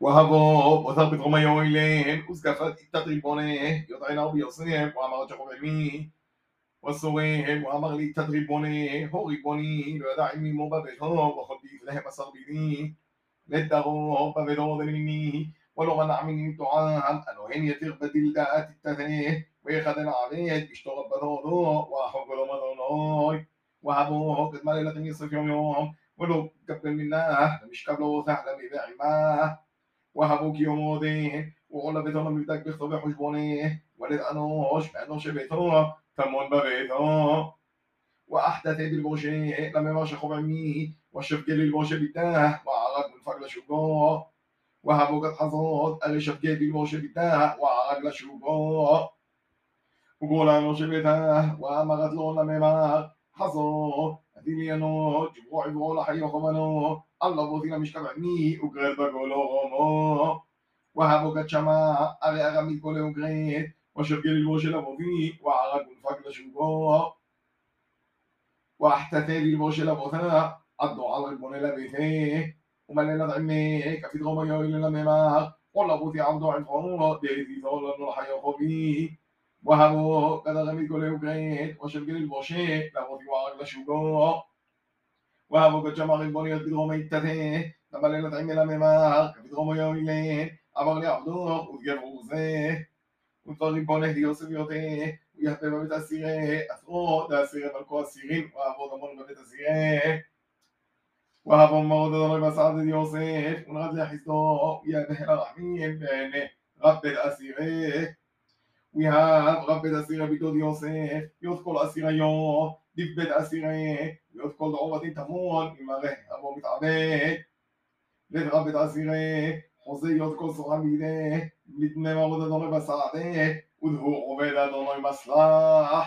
وهبوا وثبت غميه إليهم وزكفت إتت ربونه يطعنه بيصيهم وأمر جحر عمي وصوهم وأمر لي إتت ربونه هو ربوني לא ידע עמי מובה וזהוב וכל דבריהם בשר ביני לדרוב ולעוד מיני ولو منع مني طعام ألوهين يتير بديل دات التثنيه ويخد العريض بشتغل بدونه وأحب له مدونه وهبوه قد ما ليلة يصف يوم يوم ولو قبل منه مش قبله سهلا ببيع وهبوك يوم دين وعلى بيتنا مبدك بخطب حجبونه ولد أنوش بأنوش بيته تمون ببيته وأحدث بالبوشي لم يمرش خب عمي وشفك للبوشي بتاه وعرق من فقل شقو وهبوك الحظوظ أغي شفك بالبوشي بتاه وعرق لشقو وقول أنوش بتاه وأمرت له لم يمر حظو أدينيانو جبوع بولا حي الله بوثينا مشكب عمي وقرد بقولو غمو وهبو قد شما أغي أغمي كولي وقريد وشبقي للبوش لبوثي وعرق ونفق لشوقو واحتثي للبوش لبوثا عدو على البوني لبيثي وملينا دعمي كفيد غمو يوي للممار والله بوثي عبدو عفو ديزي زولن الحي وخبي وهبو قد غمي كولي وقريد وشبقي للبوشي لبوثي وعرق لشوقو وهبو قد شما غيبوني يدقو ميتته لما ليلة عمي لممار كفيد غمو يوي لين אמר לי עבדו ותגרו זה ודברים בו נהדי יוסף יודע ויחפה בבית אסירי עשרות לאסירי מלכו אסירים ועבוד המון בבית אסירי وهب موضع ضرب سعد يوسف ونغد لحسه يا بهل رحمين بين رب الأسيرة ويهاب رب الأسيرة بدود يوسف يذكر أسيرة يوم دب بيت أسيرة يذكر دعوة تمون إماره أبو متعبد بيت رب الأسيرة חוזה להיות כל סורה מידי, מתנה מעבוד אדוני בסעדה, ודהו עובד אדוני בסלח.